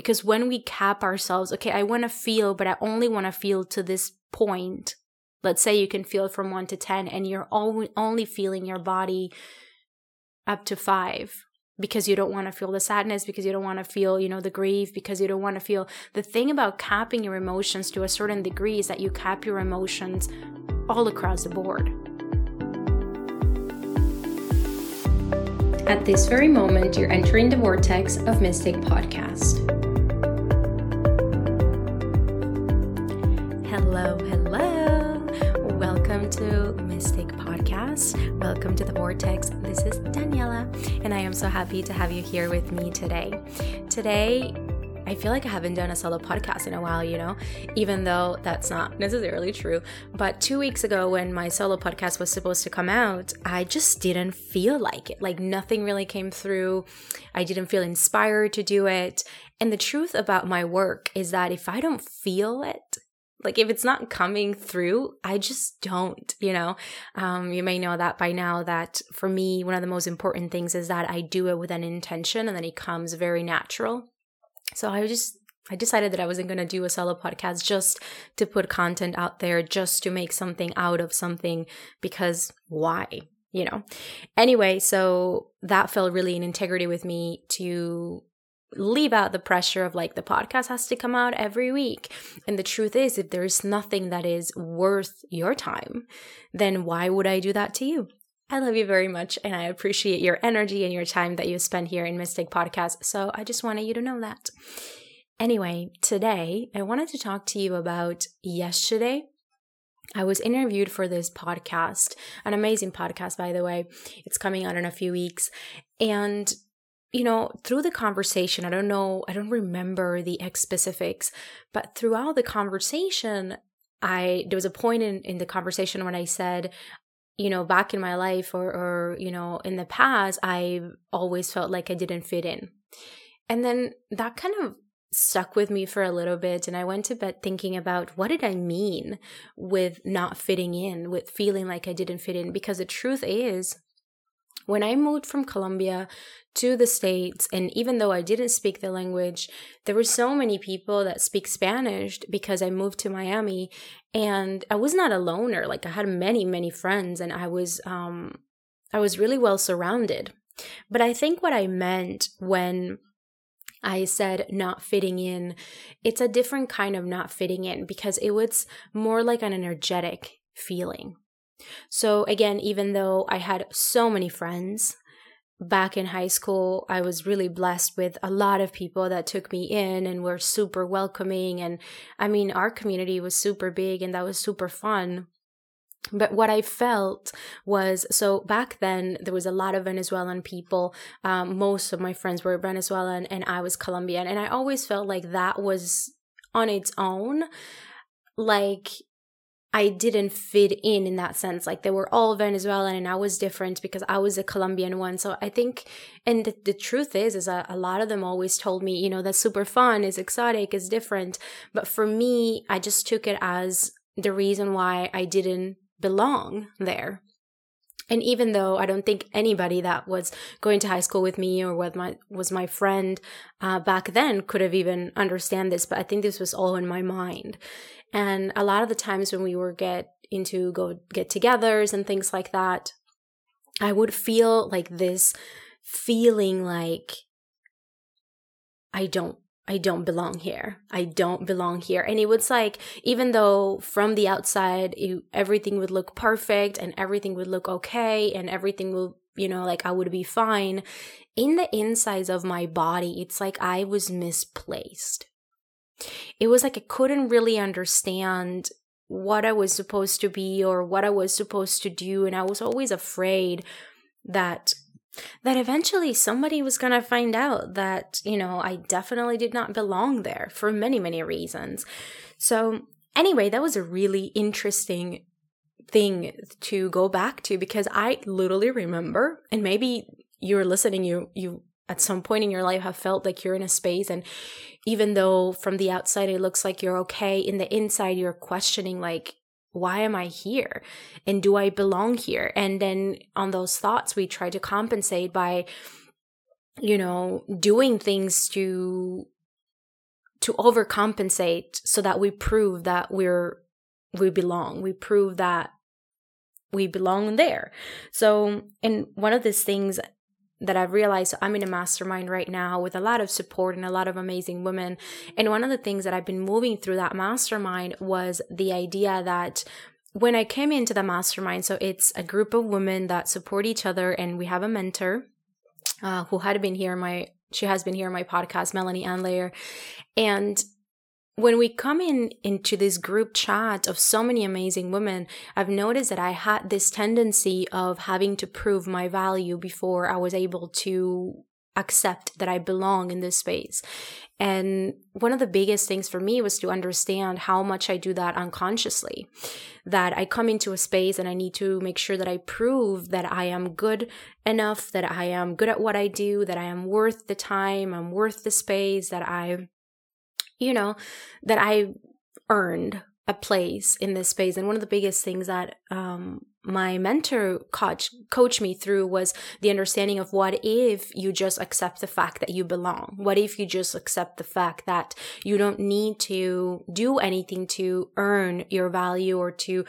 Because when we cap ourselves, okay, I want to feel, but I only want to feel to this point. Let's say you can feel from one to 10 and you're only feeling your body up to five because you don't want to feel the sadness, because you don't want to feel, you know, the grief, because you don't want to feel. The thing about capping your emotions to a certain degree is that you cap your emotions all across the board. At this very moment, you're entering the vortex of Mystic Podcast. Welcome to the vortex. This is Daniela, and I am so happy to have you here with me today. Today, I feel like I haven't done a solo podcast in a while, you know, even though that's not necessarily true. But two weeks ago, when my solo podcast was supposed to come out, I just didn't feel like it. Like nothing really came through. I didn't feel inspired to do it. And the truth about my work is that if I don't feel it, like if it's not coming through i just don't you know um, you may know that by now that for me one of the most important things is that i do it with an intention and then it comes very natural so I just I decided that I wasn't going to do a solo podcast just to put content out there, just to make something out of something because why? You know. Anyway, so that felt really in integrity with me to leave out the pressure of like the podcast has to come out every week. And the truth is, if there is nothing that is worth your time, then why would I do that to you? I love you very much and I appreciate your energy and your time that you spend here in Mystic Podcast. So I just wanted you to know that. Anyway, today I wanted to talk to you about yesterday. I was interviewed for this podcast, an amazing podcast, by the way. It's coming out in a few weeks. And you know, through the conversation, I don't know, I don't remember the X specifics, but throughout the conversation, I there was a point in, in the conversation when I said you know, back in my life or, or, you know, in the past, I always felt like I didn't fit in. And then that kind of stuck with me for a little bit. And I went to bed thinking about what did I mean with not fitting in, with feeling like I didn't fit in? Because the truth is, when I moved from Colombia to the States, and even though I didn't speak the language, there were so many people that speak Spanish because I moved to Miami and I was not a loner. Like I had many, many friends and I was um I was really well surrounded. But I think what I meant when I said not fitting in, it's a different kind of not fitting in because it was more like an energetic feeling. So again, even though I had so many friends, back in high school, I was really blessed with a lot of people that took me in and were super welcoming. And I mean, our community was super big and that was super fun. But what I felt was so back then there was a lot of Venezuelan people. Um, most of my friends were Venezuelan and I was Colombian. And I always felt like that was on its own. Like I didn't fit in in that sense. Like they were all Venezuelan and I was different because I was a Colombian one. So I think, and the, the truth is, is a, a lot of them always told me, you know, that's super fun, is exotic, is different. But for me, I just took it as the reason why I didn't belong there. And even though I don't think anybody that was going to high school with me or what my was my friend uh, back then could have even understand this, but I think this was all in my mind. And a lot of the times when we were get into go get togethers and things like that, I would feel like this feeling like I don't I don't belong here. I don't belong here. And it was like, even though from the outside, it, everything would look perfect and everything would look okay and everything will, you know, like I would be fine. In the insides of my body, it's like I was misplaced it was like I couldn't really understand what I was supposed to be or what I was supposed to do. And I was always afraid that that eventually somebody was going to find out that, you know, I definitely did not belong there for many, many reasons. So, anyway, that was a really interesting thing to go back to because I literally remember, and maybe you're listening, you, you at some point in your life have felt like you're in a space and even though from the outside it looks like you're okay in the inside you're questioning like why am i here and do i belong here and then on those thoughts we try to compensate by you know doing things to to overcompensate so that we prove that we're we belong. We prove that we belong there. So, and one of these things that I've realized I'm in a mastermind right now with a lot of support and a lot of amazing women. And one of the things that I've been moving through that mastermind was the idea that when I came into the mastermind, so it's a group of women that support each other, and we have a mentor uh, who had been here my she has been here on my podcast, Melanie Ann Layer, and when we come in into this group chat of so many amazing women, I've noticed that I had this tendency of having to prove my value before I was able to accept that I belong in this space. And one of the biggest things for me was to understand how much I do that unconsciously. That I come into a space and I need to make sure that I prove that I am good enough, that I am good at what I do, that I am worth the time, I'm worth the space, that I you know, that I earned a place in this space. And one of the biggest things that um, my mentor coach coached me through was the understanding of what if you just accept the fact that you belong? What if you just accept the fact that you don't need to do anything to earn your value or to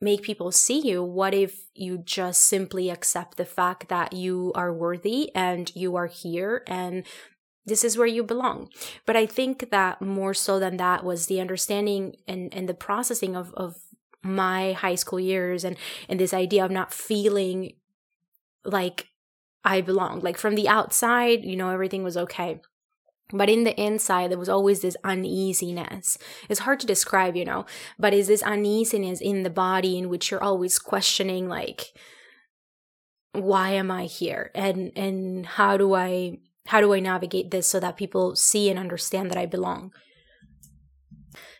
make people see you? What if you just simply accept the fact that you are worthy and you are here and this is where you belong. But i think that more so than that was the understanding and, and the processing of, of my high school years and and this idea of not feeling like i belong. Like from the outside you know everything was okay. But in the inside there was always this uneasiness. It's hard to describe you know but is this uneasiness in the body in which you're always questioning like why am i here? And and how do i how do I navigate this so that people see and understand that I belong?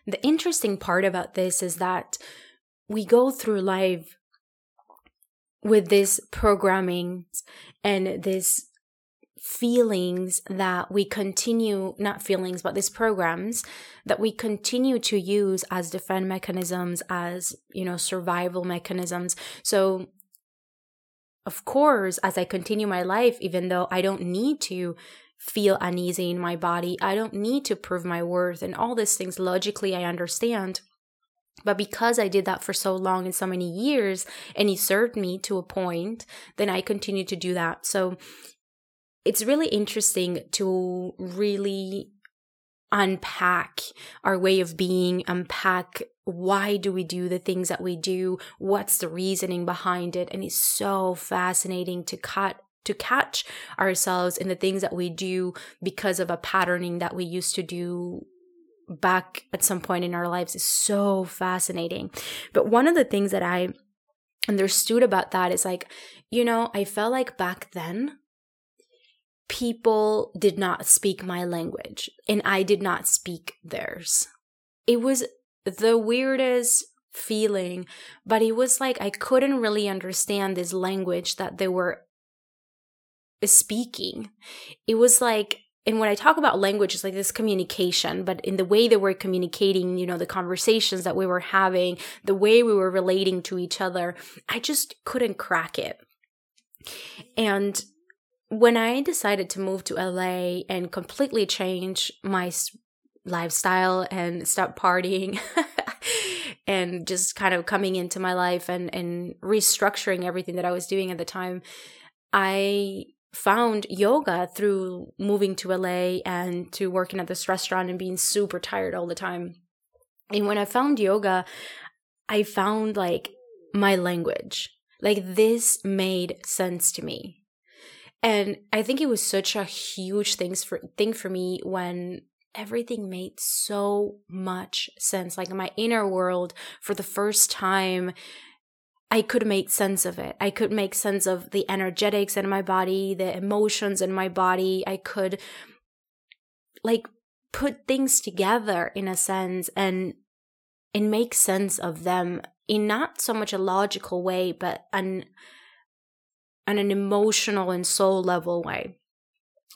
The interesting part about this is that we go through life with this programming and this feelings that we continue not feelings but these programs that we continue to use as defense mechanisms as you know survival mechanisms so of course, as I continue my life, even though I don't need to feel uneasy in my body, I don't need to prove my worth and all these things logically I understand. But because I did that for so long and so many years, and it served me to a point, then I continue to do that. So it's really interesting to really unpack our way of being, unpack why do we do the things that we do, what's the reasoning behind it, and it's so fascinating to cut to catch ourselves in the things that we do because of a patterning that we used to do back at some point in our lives is so fascinating. But one of the things that I understood about that is like, you know, I felt like back then people did not speak my language and I did not speak theirs. It was the weirdest feeling, but it was like I couldn't really understand this language that they were speaking. It was like and when I talk about language, it's like this communication, but in the way that we're communicating, you know, the conversations that we were having, the way we were relating to each other, I just couldn't crack it. And when I decided to move to LA and completely change my lifestyle and stop partying and just kind of coming into my life and, and restructuring everything that I was doing at the time, I found yoga through moving to LA and to working at this restaurant and being super tired all the time. And when I found yoga, I found like my language. Like this made sense to me and I think it was such a huge things for thing for me when everything made so much sense. Like my inner world, for the first time, I could make sense of it. I could make sense of the energetics in my body, the emotions in my body. I could like put things together in a sense and and make sense of them in not so much a logical way, but an an emotional and soul level way.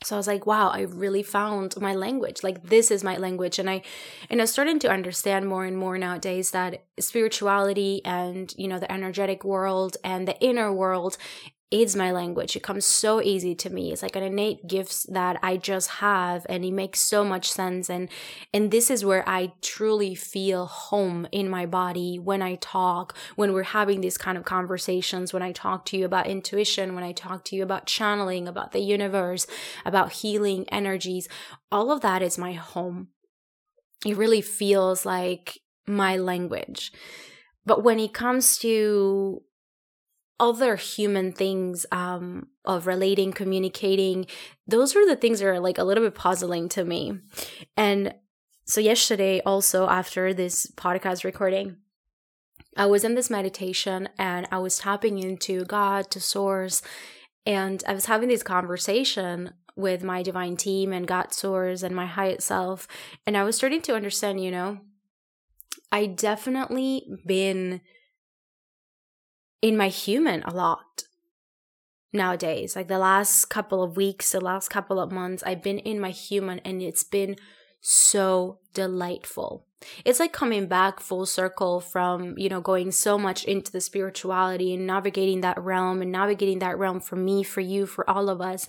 So I was like, wow, I really found my language. Like this is my language. And I and I'm starting to understand more and more nowadays that spirituality and, you know, the energetic world and the inner world is my language. It comes so easy to me. It's like an innate gift that I just have and it makes so much sense and and this is where I truly feel home in my body when I talk, when we're having these kind of conversations, when I talk to you about intuition, when I talk to you about channeling, about the universe, about healing energies. All of that is my home. It really feels like my language. But when it comes to other human things um, of relating, communicating, those are the things that are like a little bit puzzling to me. And so, yesterday, also after this podcast recording, I was in this meditation and I was tapping into God, to Source, and I was having this conversation with my divine team and God Source and my highest self. And I was starting to understand, you know, I definitely been in my human a lot nowadays. Like the last couple of weeks, the last couple of months, I've been in my human and it's been so delightful. It's like coming back full circle from, you know, going so much into the spirituality and navigating that realm and navigating that realm for me, for you, for all of us.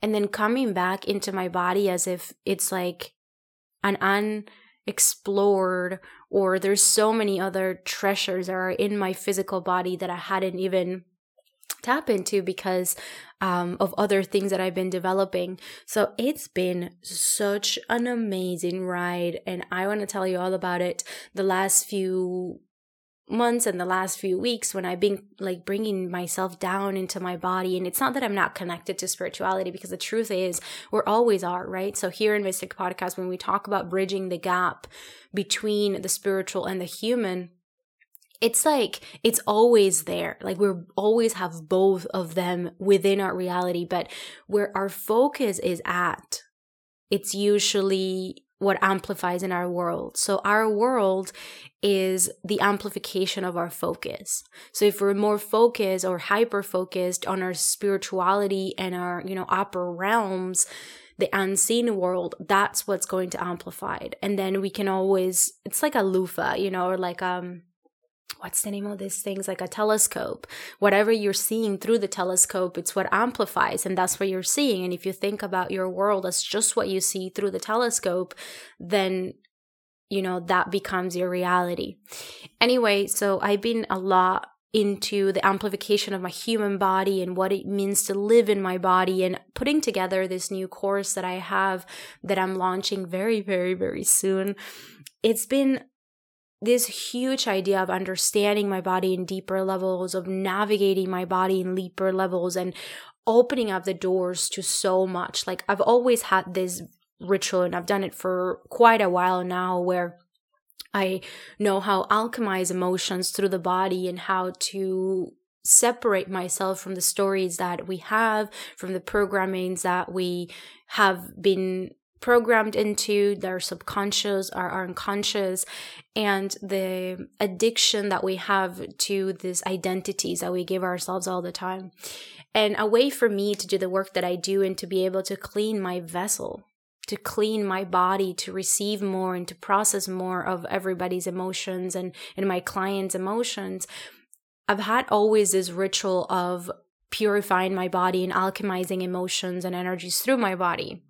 And then coming back into my body as if it's like an unexplored or there's so many other treasures that are in my physical body that I hadn't even tap into because um, of other things that I've been developing. So it's been such an amazing ride, and I want to tell you all about it. The last few months and the last few weeks when I've been like bringing myself down into my body. And it's not that I'm not connected to spirituality because the truth is we're always are, right? So here in Mystic Podcast, when we talk about bridging the gap between the spiritual and the human, it's like it's always there like we always have both of them within our reality but where our focus is at it's usually what amplifies in our world. So our world is the amplification of our focus. So if we're more focused or hyper focused on our spirituality and our, you know, upper realms, the unseen world, that's what's going to amplify it. And then we can always, it's like a lupa, you know, or like, um, what's the name of these things? Like a telescope. Whatever you're seeing through the telescope it's what amplifies and that's what you're seeing. And if you think about your world as just what you see through the telescope then you know that becomes your reality. Anyway so i've been a lot into the amplification of my human body and what it means to live in my body and putting together this new course that I have that I'm launching very, very, very soon. It's been this huge idea of understanding my body in deeper levels, of navigating my body in deeper levels, and opening up the doors to so much. Like, I've always had this ritual, and I've done it for quite a while now, where I know how alchemize emotions through the body and how to separate myself from the stories that we have, from the programmings that we have been programmed into their subconscious or our unconscious and the addiction that we have to these identities that we give ourselves all the time. And a way for me to do the work that i do and to be able to clean my vessel to clean my body to receive more and to process more of everybody's emotions and and my clients emotions i've had always this ritual of purifying my body and alchemizing emotions and energies through my body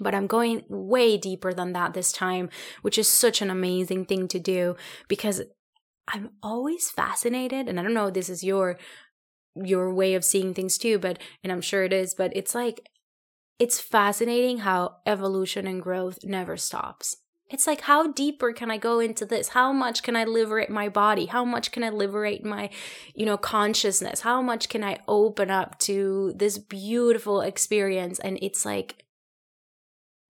but I'm going way deeper than that this time, which is such an amazing thing to do because I'm always fascinated and I don't know this is your your way of seeing things too, but and I'm sure it is, but it's like it's fascinating how evolution and growth never stops. It's like how deeper can I go into this? How much can I liberate my body? How much can I liberate my, you know, consciousness? How much can I open up to this beautiful experience? And it's like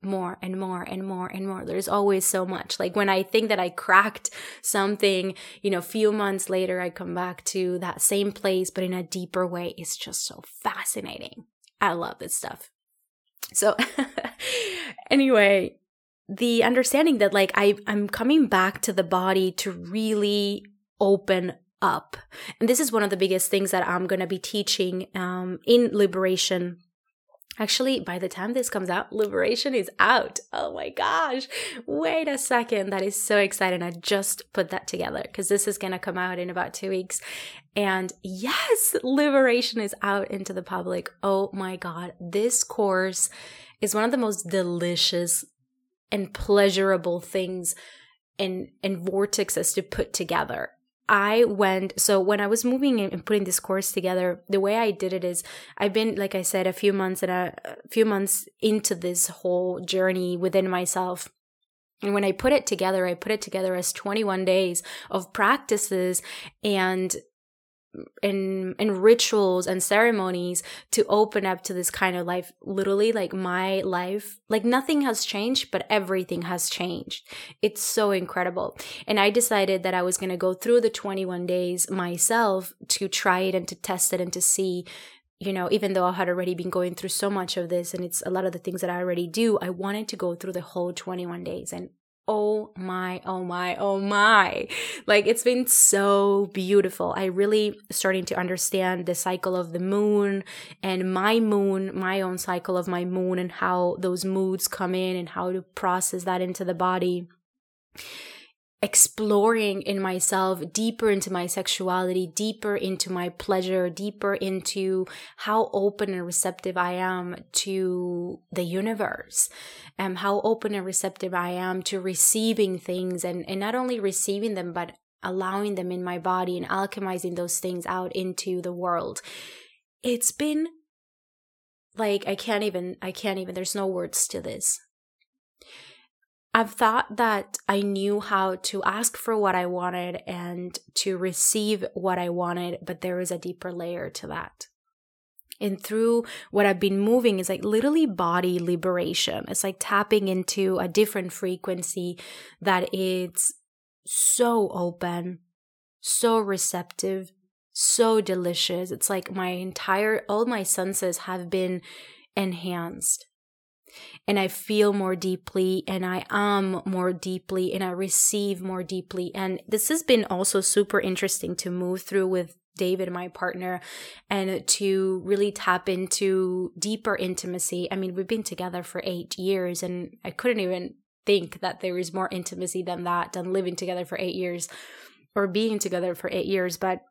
more and more and more and more. There's always so much. Like when I think that I cracked something, you know, a few months later, I come back to that same place, but in a deeper way. It's just so fascinating. I love this stuff. So, anyway, the understanding that like I, I'm coming back to the body to really open up. And this is one of the biggest things that I'm going to be teaching um, in liberation Actually, by the time this comes out, Liberation is out. Oh my gosh. Wait a second. That is so exciting. I just put that together because this is going to come out in about two weeks. And yes, liberation is out into the public. Oh my God. This course is one of the most delicious and pleasurable things and, and vortexes to put together. I went, so when I was moving and putting this course together, the way I did it is I've been, like I said, a few months and a, a few months into this whole journey within myself. And when I put it together, I put it together as 21 days of practices and and and rituals and ceremonies to open up to this kind of life literally like my life like nothing has changed but everything has changed it's so incredible and i decided that i was going to go through the 21 days myself to try it and to test it and to see you know, even though I had already been going through so much of this and it's a lot of the things that I already do, I wanted to go through the whole 21 days. And oh my, oh my, oh my. Like it's been so beautiful. I really starting to understand the cycle of the moon and my moon, my own cycle of my moon and how those moods come in and how to process that into the body exploring in myself deeper into my sexuality, deeper into my pleasure, deeper into how open and receptive I am to the universe, and how open and receptive I am to receiving things and, and not only receiving them, but allowing them in my body and alchemizing those things out into the world. It's been like, I can't even, I can't even, there's no words to this. I've thought that I knew how to ask for what I wanted and to receive what I wanted, but there is a deeper layer to that. And through what I've been moving is like literally body liberation. It's like tapping into a different frequency that is so open, so receptive, so delicious. It's like my entire, all my senses have been enhanced and I feel more deeply and I am more deeply and I receive more deeply. And this has been also super interesting to move through with David, my partner, and to really tap into deeper intimacy. I mean, we've been together for eight years and I couldn't even think that there is more intimacy than that, than living together for eight years or being together for eight years. But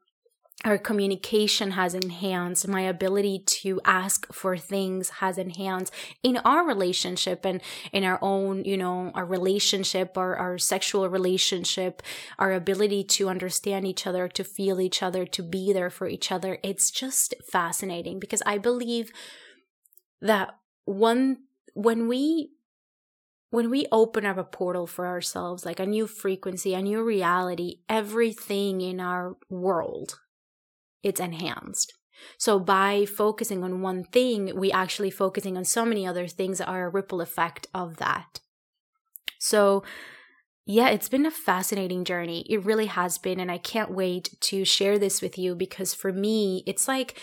our communication has enhanced. My ability to ask for things has enhanced in our relationship and in our own you know our relationship or our sexual relationship our ability to understand each other to feel each other to be there for each other. It's just fascinating because i believe that one when we when we open up a portal for ourselves like a new frequency a new reality everything in our world it's enhanced. So by focusing on one thing, we actually focusing on so many other things that are a ripple effect of that. So yeah, it's been a fascinating journey. It really has been. And I can't wait to share this with you because for me, it's like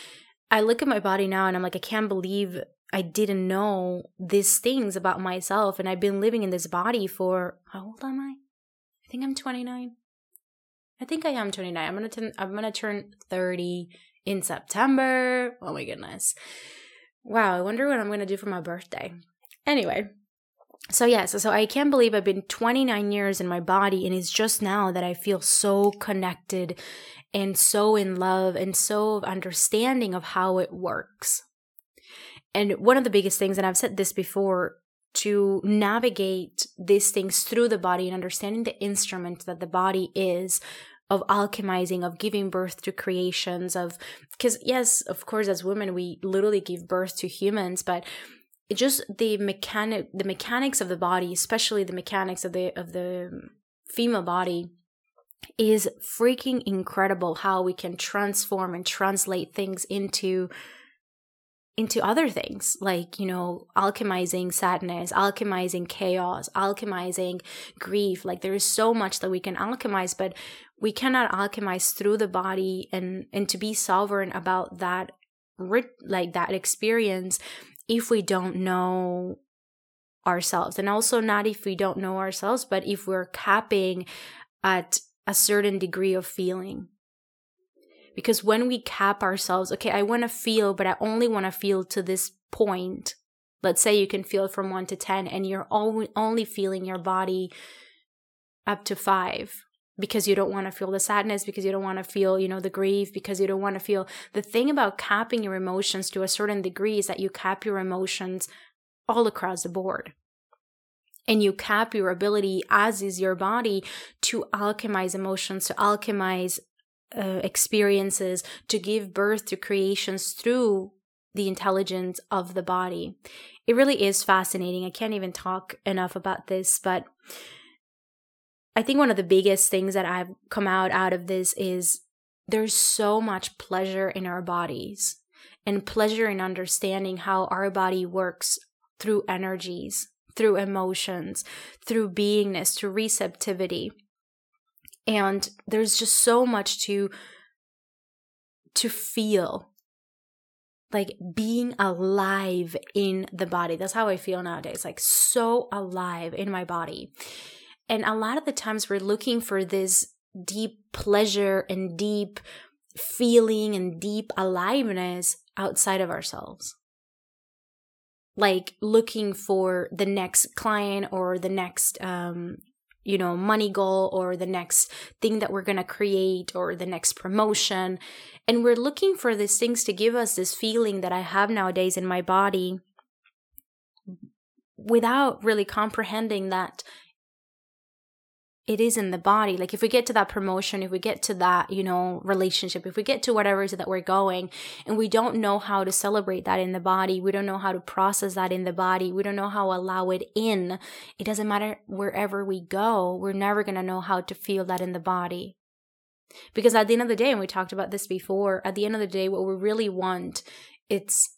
I look at my body now and I'm like, I can't believe I didn't know these things about myself. And I've been living in this body for how old am I? I think I'm 29. I think I am 29. I'm gonna turn. I'm gonna turn 30 in September. Oh my goodness! Wow, I wonder what I'm gonna do for my birthday. Anyway, so yes, so, so I can't believe I've been 29 years in my body, and it's just now that I feel so connected and so in love and so understanding of how it works. And one of the biggest things, and I've said this before, to navigate these things through the body and understanding the instrument that the body is of alchemizing of giving birth to creations of because yes of course as women we literally give birth to humans but just the mechanic the mechanics of the body especially the mechanics of the of the female body is freaking incredible how we can transform and translate things into into other things like you know alchemizing sadness alchemizing chaos alchemizing grief. Like there is so much that we can alchemize but we cannot alchemize through the body and and to be sovereign about that like that experience if we don't know ourselves. And also not if we don't know ourselves but if we're capping at a certain degree of feeling because when we cap ourselves, okay, I want to feel, but I only want to feel to this point. Let's say you can feel from one to 10 and you're only feeling your body up to five. because you don't want to feel the sadness, because you don't want to feel, you know, the grief, because you don't want to feel. The thing about capping your emotions to a certain degree is that you cap your emotions all across the board. And you cap your ability, as is your body, to alchemize emotions, to alchemize uh, experiences, to give birth to creations through the intelligence of the body. It really is fascinating. I can't even talk enough about this, but I think one of the biggest things that I've come out out of this is there's so much pleasure in our bodies and pleasure in understanding how our body works through energies, through emotions, through beingness, through receptivity. And there's just so much to to feel like being alive in the body. That's how I feel nowadays, like so alive in my body. And a lot of the times we're looking for this deep pleasure and deep feeling and deep aliveness outside of ourselves. Like looking for the next client or the next, um, you know, money goal or the next thing that we're going to create or the next promotion. And we're looking for these things to give us this feeling that I have nowadays in my body without really comprehending that it is in the body. Like if we get to that promotion, if we get to that, you know, relationship, if we get to whatever it is that we're going and we don't know how to celebrate that in the body, we don't know how to process that in the body, we don't know how to allow it in, it doesn't matter wherever we go, we're never going to know how to feel that in the body. Because at the end of the day, and we talked about this before, at the end of the day, what we really want, it's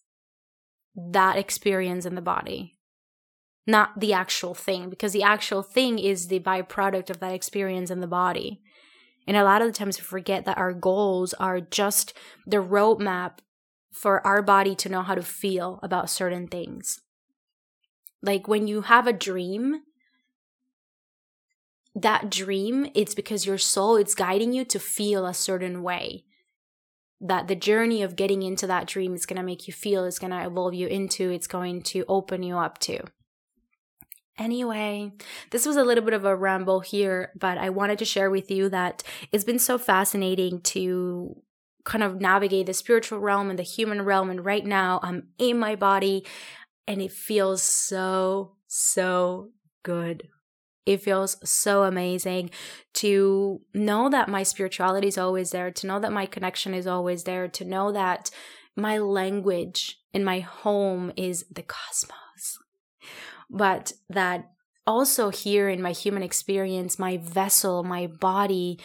that experience in the body not the actual thing, because the actual thing is the byproduct of that experience in the body. And a lot of the times we forget that our goals are just the roadmap for our body to know how to feel about certain things. Like when you have a dream, that dream, it's because your soul is guiding you to feel a certain way. That the journey of getting into that dream is going to make you feel, is going to evolve you into, it's going to open you up to. Anyway, this was a little bit of a ramble here, but I wanted to share with you that it's been so fascinating to kind of navigate the spiritual realm and the human realm. And right now, I'm in my body and it feels so, so good. It feels so amazing to know that my spirituality is always there, to know that my connection is always there, to know that my language in my home is the cosmos but that also here in my human experience, my vessel, my body,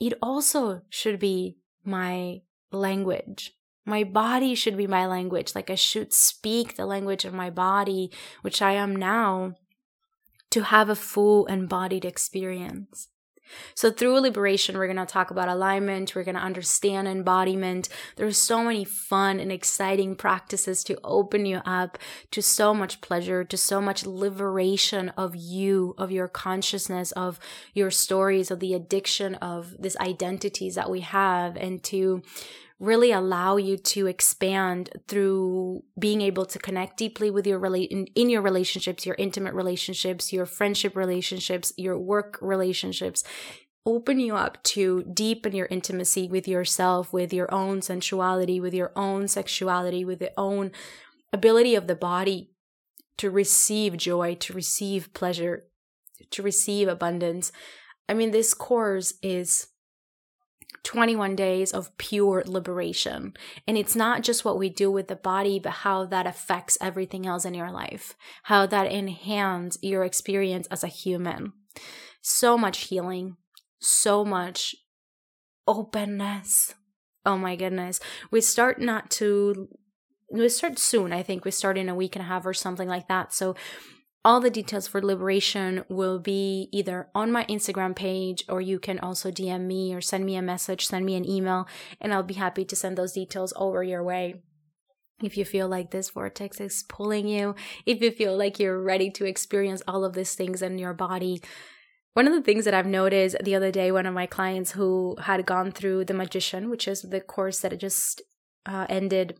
it also should be my language. My body should be my language. Like I should speak the language of my body, which I am now, to have a full embodied experience. So through liberation, we're going to talk about alignment. We're going to understand embodiment. There's so many fun and exciting practices to open you up to so much pleasure, to so much liberation of you, of your consciousness, of your stories, of the addiction of these identities that we have and to really allow you to expand through being able to connect deeply with your rela- in, in your relationships, your intimate relationships, your friendship relationships, your work relationships, open you up to deepen your intimacy with yourself, with your own sensuality, with your own sexuality, with the own ability of the body to receive joy, to receive pleasure, to receive abundance. I mean, this course is 21 days of pure liberation. And it's not just what we do with the body, but how that affects everything else in your life, how that enhances your experience as a human. So much healing, so much openness. Oh my goodness. We start not to, we start soon. I think we start in a week and a half or something like that. So all the details for liberation will be either on my Instagram page or you can also DM me or send me a message, send me an email, and I'll be happy to send those details over your way. If you feel like this vortex is pulling you, if you feel like you're ready to experience all of these things in your body, one of the things that I've noticed the other day, one of my clients who had gone through the magician, which is the course that just uh, ended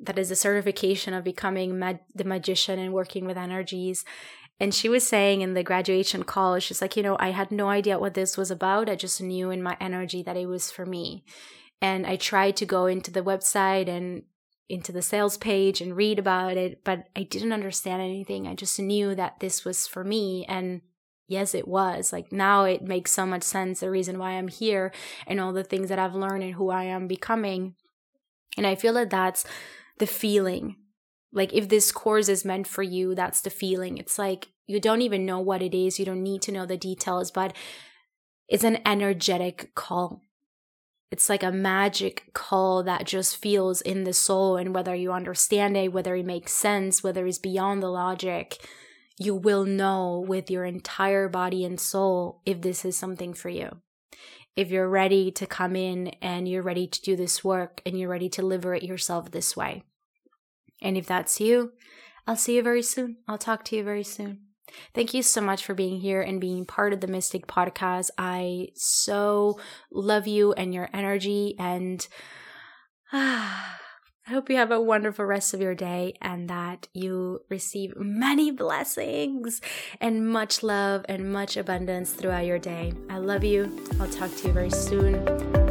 that is a certification of becoming mag- the magician and working with energies. And she was saying in the graduation call, she's like, you know, I had no idea what this was about. I just knew in my energy that it was for me. And I tried to go into the website and into the sales page and read about it, but I didn't understand anything. I just knew that this was for me. And yes, it was. Like now it makes so much sense the reason why I'm here and all the things that I've learned and who I am becoming. And I feel that that's the feeling. Like if this course is meant for you, that's the feeling. It's like you don't even know what it is. You don't need to know the details, but it's an energetic call. It's like a magic call that just feels in the soul. And whether you understand it, whether it makes sense, whether it's beyond the logic, you will know with your entire body and soul if this is something for you. If you're ready to come in and you're ready to do this work and you're ready to liberate yourself this way. And if that's you, I'll see you very soon. I'll talk to you very soon. Thank you so much for being here and being part of the Mystic Podcast. I so love you and your energy and ah, I hope you have a wonderful rest of your day and that you receive many blessings and much love and much abundance throughout your day. I love you. I'll talk to you very soon.